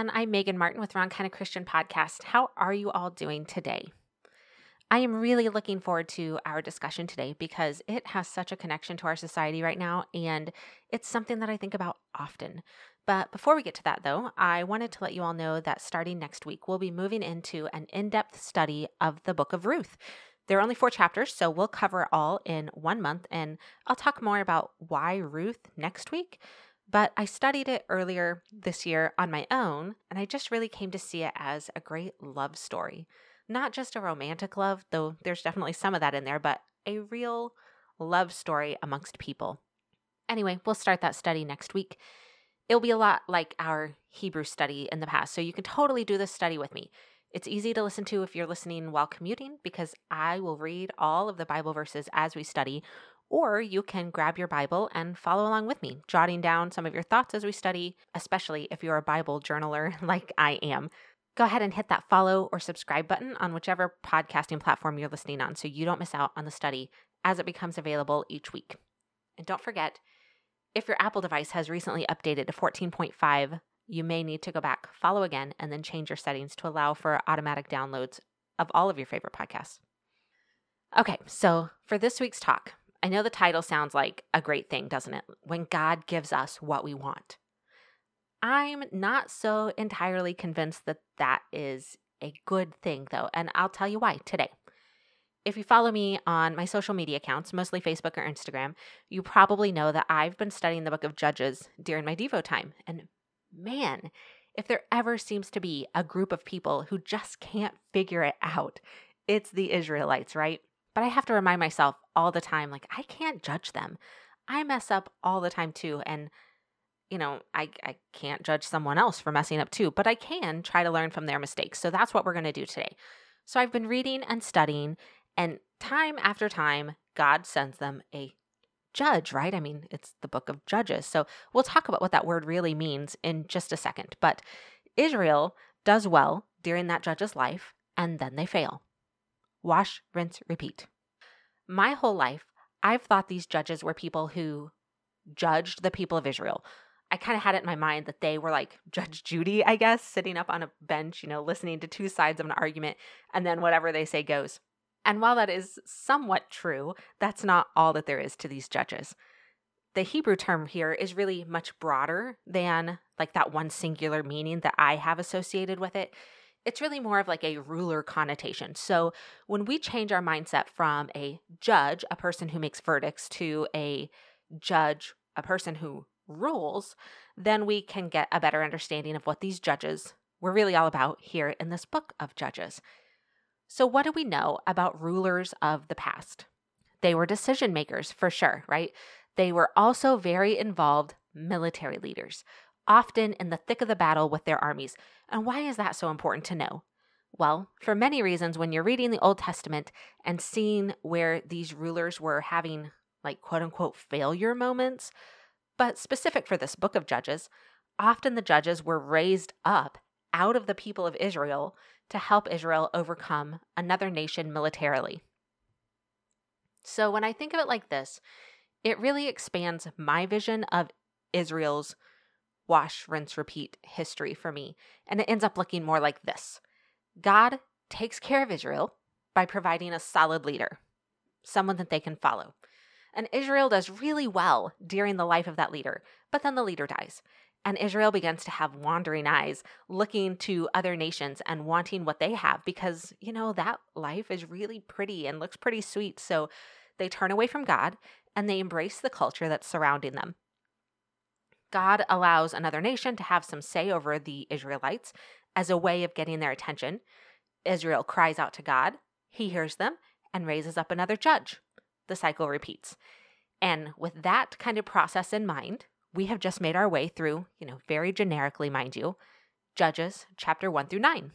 everyone. I'm Megan Martin with Wrong Kind of Christian Podcast. How are you all doing today? I am really looking forward to our discussion today because it has such a connection to our society right now, and it's something that I think about often. But before we get to that, though, I wanted to let you all know that starting next week, we'll be moving into an in depth study of the book of Ruth. There are only four chapters, so we'll cover all in one month, and I'll talk more about why Ruth next week. But I studied it earlier this year on my own, and I just really came to see it as a great love story. Not just a romantic love, though there's definitely some of that in there, but a real love story amongst people. Anyway, we'll start that study next week. It'll be a lot like our Hebrew study in the past, so you can totally do this study with me. It's easy to listen to if you're listening while commuting because I will read all of the Bible verses as we study, or you can grab your Bible and follow along with me, jotting down some of your thoughts as we study, especially if you're a Bible journaler like I am. Go ahead and hit that follow or subscribe button on whichever podcasting platform you're listening on so you don't miss out on the study as it becomes available each week. And don't forget, if your Apple device has recently updated to 14.5, you may need to go back, follow again, and then change your settings to allow for automatic downloads of all of your favorite podcasts. Okay, so for this week's talk, I know the title sounds like a great thing, doesn't it? When God gives us what we want. I'm not so entirely convinced that that is a good thing, though, and I'll tell you why today. If you follow me on my social media accounts, mostly Facebook or Instagram, you probably know that I've been studying the book of Judges during my Devo time. And man, if there ever seems to be a group of people who just can't figure it out, it's the Israelites, right? But I have to remind myself all the time like, I can't judge them. I mess up all the time too. And, you know, I, I can't judge someone else for messing up too, but I can try to learn from their mistakes. So that's what we're going to do today. So I've been reading and studying, and time after time, God sends them a judge, right? I mean, it's the book of Judges. So we'll talk about what that word really means in just a second. But Israel does well during that judge's life, and then they fail. Wash, rinse, repeat. My whole life, I've thought these judges were people who judged the people of Israel. I kind of had it in my mind that they were like Judge Judy, I guess, sitting up on a bench, you know, listening to two sides of an argument, and then whatever they say goes. And while that is somewhat true, that's not all that there is to these judges. The Hebrew term here is really much broader than like that one singular meaning that I have associated with it it's really more of like a ruler connotation. So when we change our mindset from a judge, a person who makes verdicts, to a judge, a person who rules, then we can get a better understanding of what these judges were really all about here in this book of Judges. So, what do we know about rulers of the past? They were decision makers for sure, right? They were also very involved military leaders often in the thick of the battle with their armies. And why is that so important to know? Well, for many reasons, when you're reading the Old Testament and seeing where these rulers were having, like, quote unquote, failure moments, but specific for this book of Judges, often the judges were raised up out of the people of Israel to help Israel overcome another nation militarily. So when I think of it like this, it really expands my vision of Israel's wash, rinse, repeat history for me. And it ends up looking more like this God takes care of Israel by providing a solid leader, someone that they can follow. And Israel does really well during the life of that leader, but then the leader dies. And Israel begins to have wandering eyes, looking to other nations and wanting what they have because, you know, that life is really pretty and looks pretty sweet. So they turn away from God and they embrace the culture that's surrounding them. God allows another nation to have some say over the Israelites as a way of getting their attention. Israel cries out to God, he hears them, and raises up another judge. The cycle repeats. And with that kind of process in mind, we have just made our way through, you know, very generically, mind you, Judges chapter 1 through 9.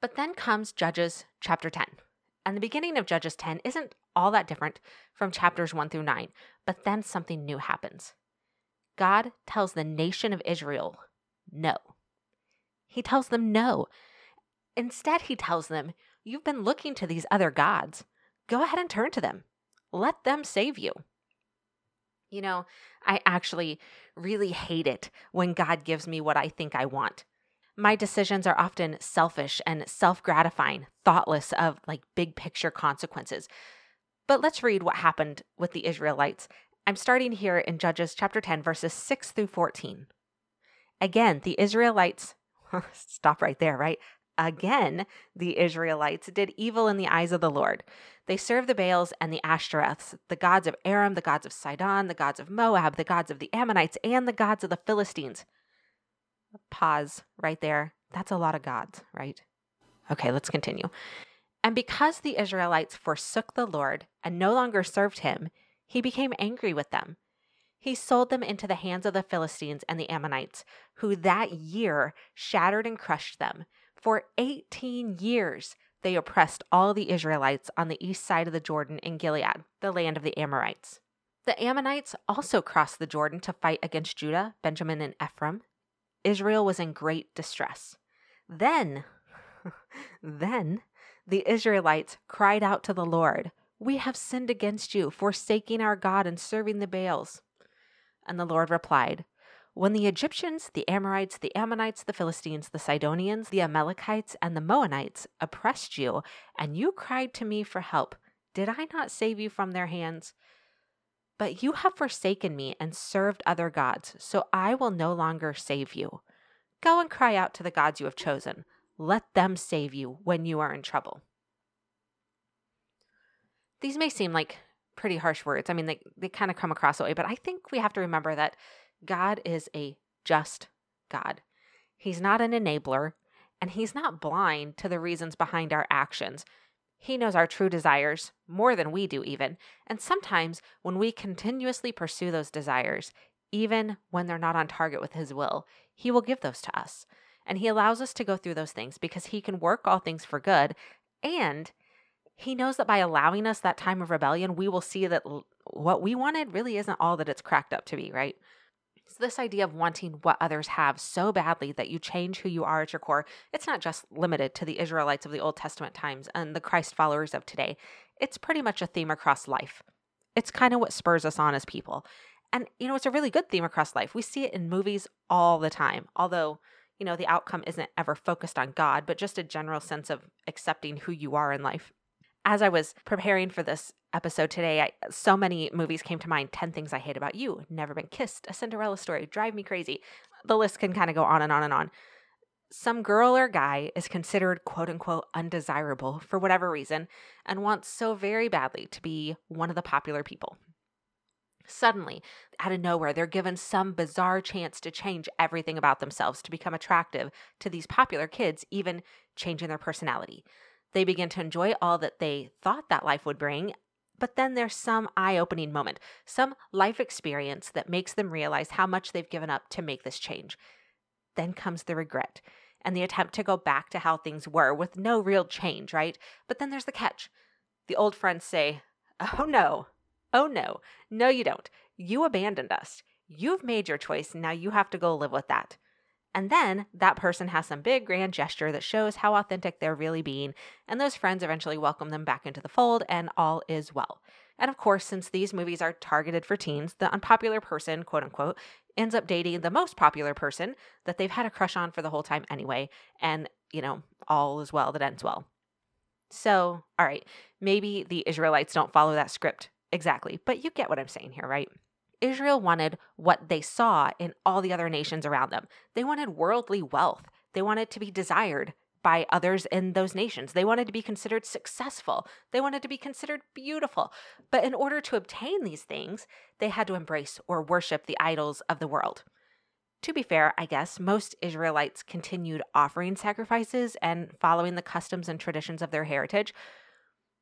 But then comes Judges chapter 10. And the beginning of Judges 10 isn't all that different from chapters 1 through 9, but then something new happens. God tells the nation of Israel no. He tells them no. Instead, he tells them, You've been looking to these other gods. Go ahead and turn to them. Let them save you. You know, I actually really hate it when God gives me what I think I want. My decisions are often selfish and self gratifying, thoughtless of like big picture consequences. But let's read what happened with the Israelites. I'm starting here in Judges chapter 10, verses 6 through 14. Again, the Israelites, stop right there, right? Again, the Israelites did evil in the eyes of the Lord. They served the Baals and the Ashtoreths, the gods of Aram, the gods of Sidon, the gods of Moab, the gods of the Ammonites, and the gods of the Philistines. Pause right there. That's a lot of gods, right? Okay, let's continue. And because the Israelites forsook the Lord and no longer served him, he became angry with them. He sold them into the hands of the Philistines and the Ammonites, who that year shattered and crushed them. For 18 years, they oppressed all the Israelites on the east side of the Jordan in Gilead, the land of the Amorites. The Ammonites also crossed the Jordan to fight against Judah, Benjamin, and Ephraim. Israel was in great distress. Then, then the Israelites cried out to the Lord, We have sinned against you, forsaking our God and serving the Baals. And the Lord replied, when the Egyptians, the Amorites, the Ammonites, the Philistines, the Sidonians, the Amalekites, and the Maonites oppressed you, and you cried to me for help, did I not save you from their hands? But you have forsaken me and served other gods, so I will no longer save you. Go and cry out to the gods you have chosen. Let them save you when you are in trouble. These may seem like pretty harsh words. I mean, they, they kind of come across that way, but I think we have to remember that God is a just God. He's not an enabler, and He's not blind to the reasons behind our actions. He knows our true desires more than we do, even. And sometimes when we continuously pursue those desires, even when they're not on target with His will, He will give those to us. And He allows us to go through those things because He can work all things for good. And He knows that by allowing us that time of rebellion, we will see that what we wanted really isn't all that it's cracked up to be, right? So, this idea of wanting what others have so badly that you change who you are at your core, it's not just limited to the Israelites of the Old Testament times and the Christ followers of today. It's pretty much a theme across life. It's kind of what spurs us on as people. And, you know, it's a really good theme across life. We see it in movies all the time, although, you know, the outcome isn't ever focused on God, but just a general sense of accepting who you are in life as I was preparing for this episode today, I, so many movies came to mind 10 Things I Hate About You, Never Been Kissed, A Cinderella Story, Drive Me Crazy. The list can kind of go on and on and on. Some girl or guy is considered quote unquote undesirable for whatever reason and wants so very badly to be one of the popular people. Suddenly, out of nowhere, they're given some bizarre chance to change everything about themselves to become attractive to these popular kids, even changing their personality. They begin to enjoy all that they thought that life would bring. But then there's some eye opening moment, some life experience that makes them realize how much they've given up to make this change. Then comes the regret and the attempt to go back to how things were with no real change, right? But then there's the catch. The old friends say, Oh no, oh no, no, you don't. You abandoned us. You've made your choice. Now you have to go live with that. And then that person has some big grand gesture that shows how authentic they're really being, and those friends eventually welcome them back into the fold, and all is well. And of course, since these movies are targeted for teens, the unpopular person, quote unquote, ends up dating the most popular person that they've had a crush on for the whole time anyway, and, you know, all is well that ends well. So, all right, maybe the Israelites don't follow that script exactly, but you get what I'm saying here, right? Israel wanted what they saw in all the other nations around them. They wanted worldly wealth, they wanted to be desired by others in those nations. They wanted to be considered successful. They wanted to be considered beautiful. But in order to obtain these things, they had to embrace or worship the idols of the world. To be fair, I guess most Israelites continued offering sacrifices and following the customs and traditions of their heritage,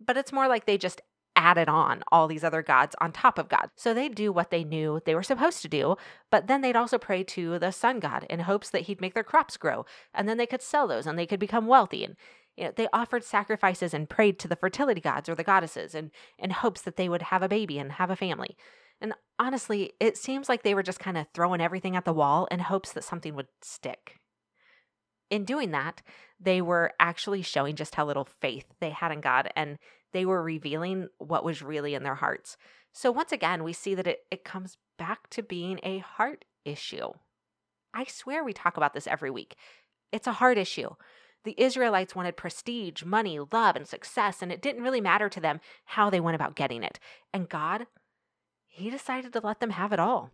but it's more like they just added on all these other gods on top of God. So they'd do what they knew they were supposed to do, but then they'd also pray to the sun god in hopes that he'd make their crops grow, and then they could sell those and they could become wealthy. And you know, they offered sacrifices and prayed to the fertility gods or the goddesses in, in hopes that they would have a baby and have a family. And honestly, it seems like they were just kind of throwing everything at the wall in hopes that something would stick. In doing that, they were actually showing just how little faith they had in God and they were revealing what was really in their hearts. So, once again, we see that it, it comes back to being a heart issue. I swear we talk about this every week. It's a heart issue. The Israelites wanted prestige, money, love, and success, and it didn't really matter to them how they went about getting it. And God, He decided to let them have it all.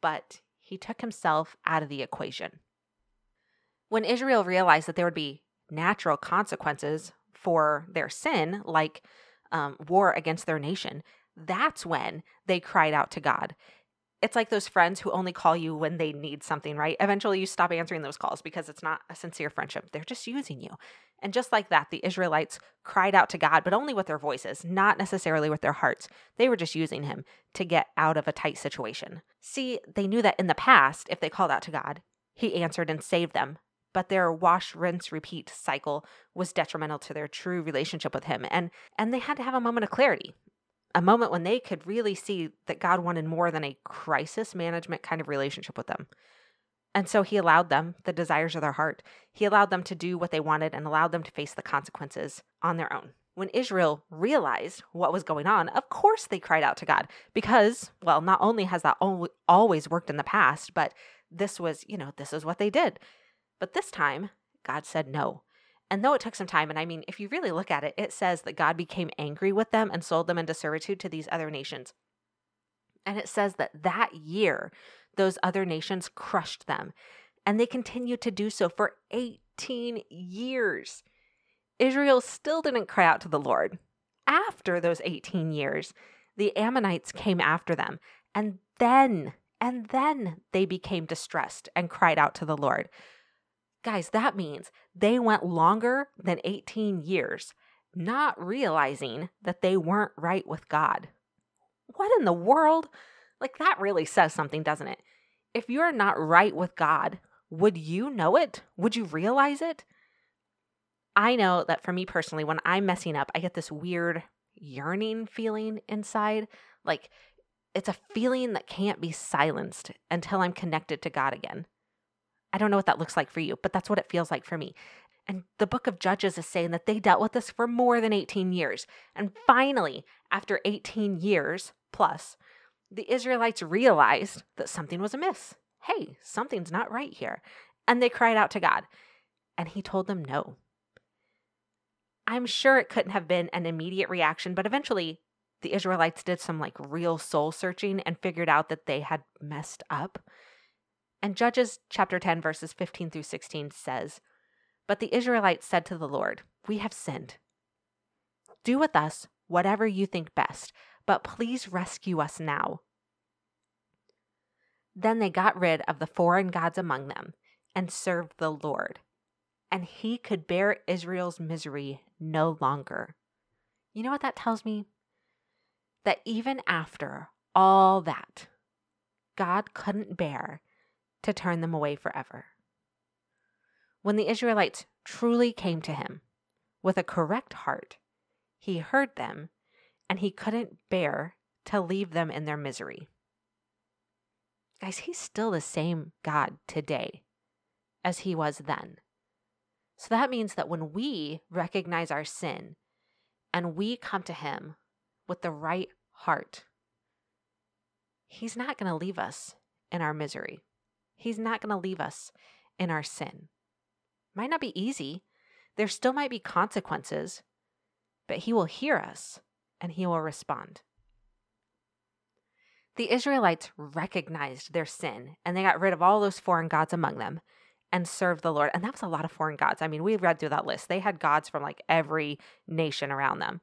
But He took Himself out of the equation. When Israel realized that there would be natural consequences for their sin, like um, war against their nation, that's when they cried out to God. It's like those friends who only call you when they need something, right? Eventually you stop answering those calls because it's not a sincere friendship. They're just using you. And just like that, the Israelites cried out to God, but only with their voices, not necessarily with their hearts. They were just using him to get out of a tight situation. See, they knew that in the past, if they called out to God, he answered and saved them but their wash rinse repeat cycle was detrimental to their true relationship with him and and they had to have a moment of clarity a moment when they could really see that God wanted more than a crisis management kind of relationship with them. And so he allowed them the desires of their heart. He allowed them to do what they wanted and allowed them to face the consequences on their own. When Israel realized what was going on, of course they cried out to God because, well, not only has that always worked in the past, but this was, you know, this is what they did. But this time, God said no. And though it took some time, and I mean, if you really look at it, it says that God became angry with them and sold them into servitude to these other nations. And it says that that year, those other nations crushed them. And they continued to do so for 18 years. Israel still didn't cry out to the Lord. After those 18 years, the Ammonites came after them. And then, and then they became distressed and cried out to the Lord. Guys, that means they went longer than 18 years, not realizing that they weren't right with God. What in the world? Like, that really says something, doesn't it? If you're not right with God, would you know it? Would you realize it? I know that for me personally, when I'm messing up, I get this weird yearning feeling inside. Like, it's a feeling that can't be silenced until I'm connected to God again. I don't know what that looks like for you, but that's what it feels like for me. And the book of Judges is saying that they dealt with this for more than 18 years. And finally, after 18 years plus, the Israelites realized that something was amiss. Hey, something's not right here. And they cried out to God. And he told them no. I'm sure it couldn't have been an immediate reaction, but eventually the Israelites did some like real soul searching and figured out that they had messed up. And Judges chapter 10, verses 15 through 16 says, But the Israelites said to the Lord, We have sinned. Do with us whatever you think best, but please rescue us now. Then they got rid of the foreign gods among them and served the Lord, and he could bear Israel's misery no longer. You know what that tells me? That even after all that, God couldn't bear to turn them away forever. When the Israelites truly came to him with a correct heart, he heard them and he couldn't bear to leave them in their misery. Guys, he's still the same God today as he was then. So that means that when we recognize our sin and we come to him with the right heart, he's not going to leave us in our misery. He's not going to leave us in our sin. Might not be easy. There still might be consequences, but He will hear us and He will respond. The Israelites recognized their sin and they got rid of all those foreign gods among them and served the Lord. And that was a lot of foreign gods. I mean, we read through that list. They had gods from like every nation around them.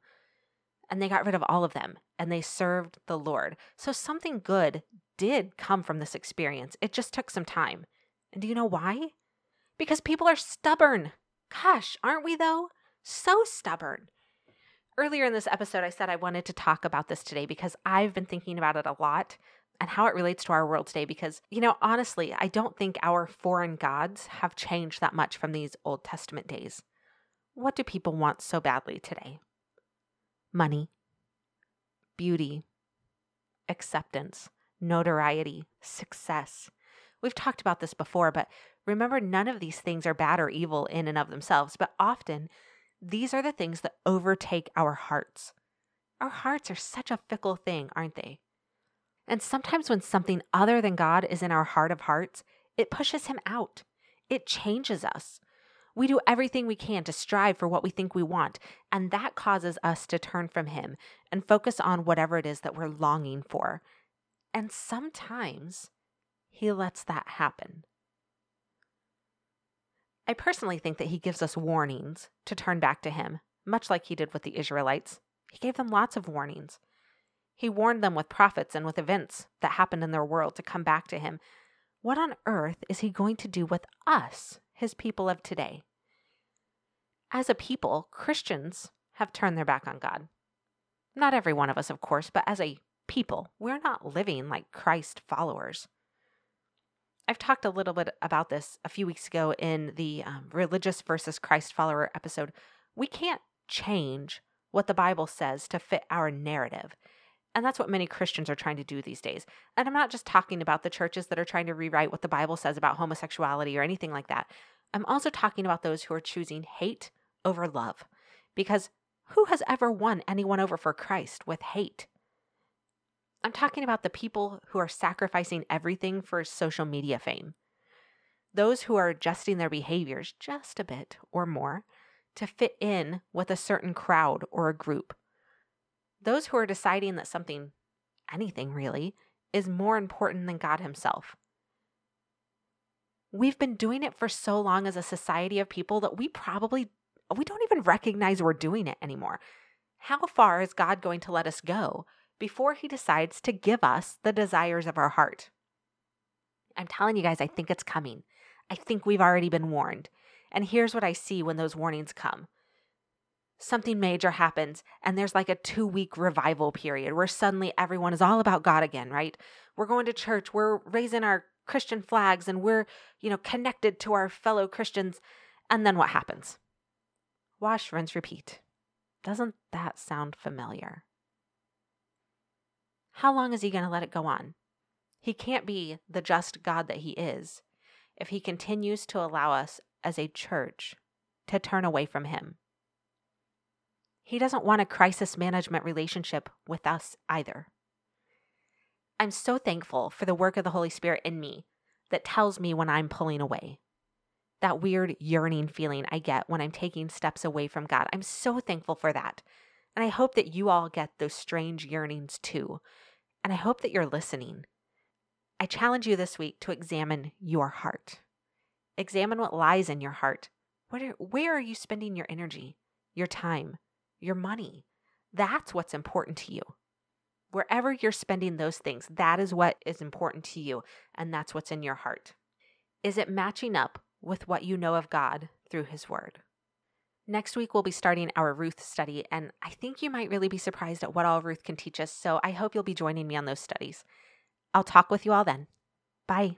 And they got rid of all of them and they served the Lord. So something good did come from this experience. It just took some time. And do you know why? Because people are stubborn. Gosh, aren't we though? So stubborn. Earlier in this episode, I said I wanted to talk about this today because I've been thinking about it a lot and how it relates to our world today. Because, you know, honestly, I don't think our foreign gods have changed that much from these Old Testament days. What do people want so badly today? Money, beauty, acceptance, notoriety, success. We've talked about this before, but Remember, none of these things are bad or evil in and of themselves, but often these are the things that overtake our hearts. Our hearts are such a fickle thing, aren't they? And sometimes when something other than God is in our heart of hearts, it pushes Him out. It changes us. We do everything we can to strive for what we think we want, and that causes us to turn from Him and focus on whatever it is that we're longing for. And sometimes He lets that happen. I personally think that He gives us warnings to turn back to Him, much like He did with the Israelites. He gave them lots of warnings. He warned them with prophets and with events that happened in their world to come back to him. What on earth is he going to do with us, his people of today? As a people, Christians have turned their back on God. Not every one of us, of course, but as a people, we're not living like Christ followers. I've talked a little bit about this a few weeks ago in the um, religious versus Christ follower episode. We can't change what the Bible says to fit our narrative. And that's what many Christians are trying to do these days. And I'm not just talking about the churches that are trying to rewrite what the Bible says about homosexuality or anything like that. I'm also talking about those who are choosing hate over love. Because who has ever won anyone over for Christ with hate? I'm talking about the people who are sacrificing everything for social media fame. Those who are adjusting their behaviors just a bit or more to fit in with a certain crowd or a group those who are deciding that something, anything really, is more important than God Himself. We've been doing it for so long as a society of people that we probably we don't even recognize we're doing it anymore. How far is God going to let us go before he decides to give us the desires of our heart? I'm telling you guys, I think it's coming. I think we've already been warned. And here's what I see when those warnings come something major happens and there's like a two week revival period where suddenly everyone is all about God again, right? We're going to church, we're raising our Christian flags and we're, you know, connected to our fellow Christians. And then what happens? Wash, rinse, repeat. Doesn't that sound familiar? How long is he going to let it go on? He can't be the just God that he is if he continues to allow us as a church to turn away from him. He doesn't want a crisis management relationship with us either. I'm so thankful for the work of the Holy Spirit in me that tells me when I'm pulling away. That weird yearning feeling I get when I'm taking steps away from God. I'm so thankful for that. And I hope that you all get those strange yearnings too. And I hope that you're listening. I challenge you this week to examine your heart. Examine what lies in your heart. Are, where are you spending your energy, your time, your money. That's what's important to you. Wherever you're spending those things, that is what is important to you, and that's what's in your heart. Is it matching up with what you know of God through His Word? Next week, we'll be starting our Ruth study, and I think you might really be surprised at what all Ruth can teach us, so I hope you'll be joining me on those studies. I'll talk with you all then. Bye.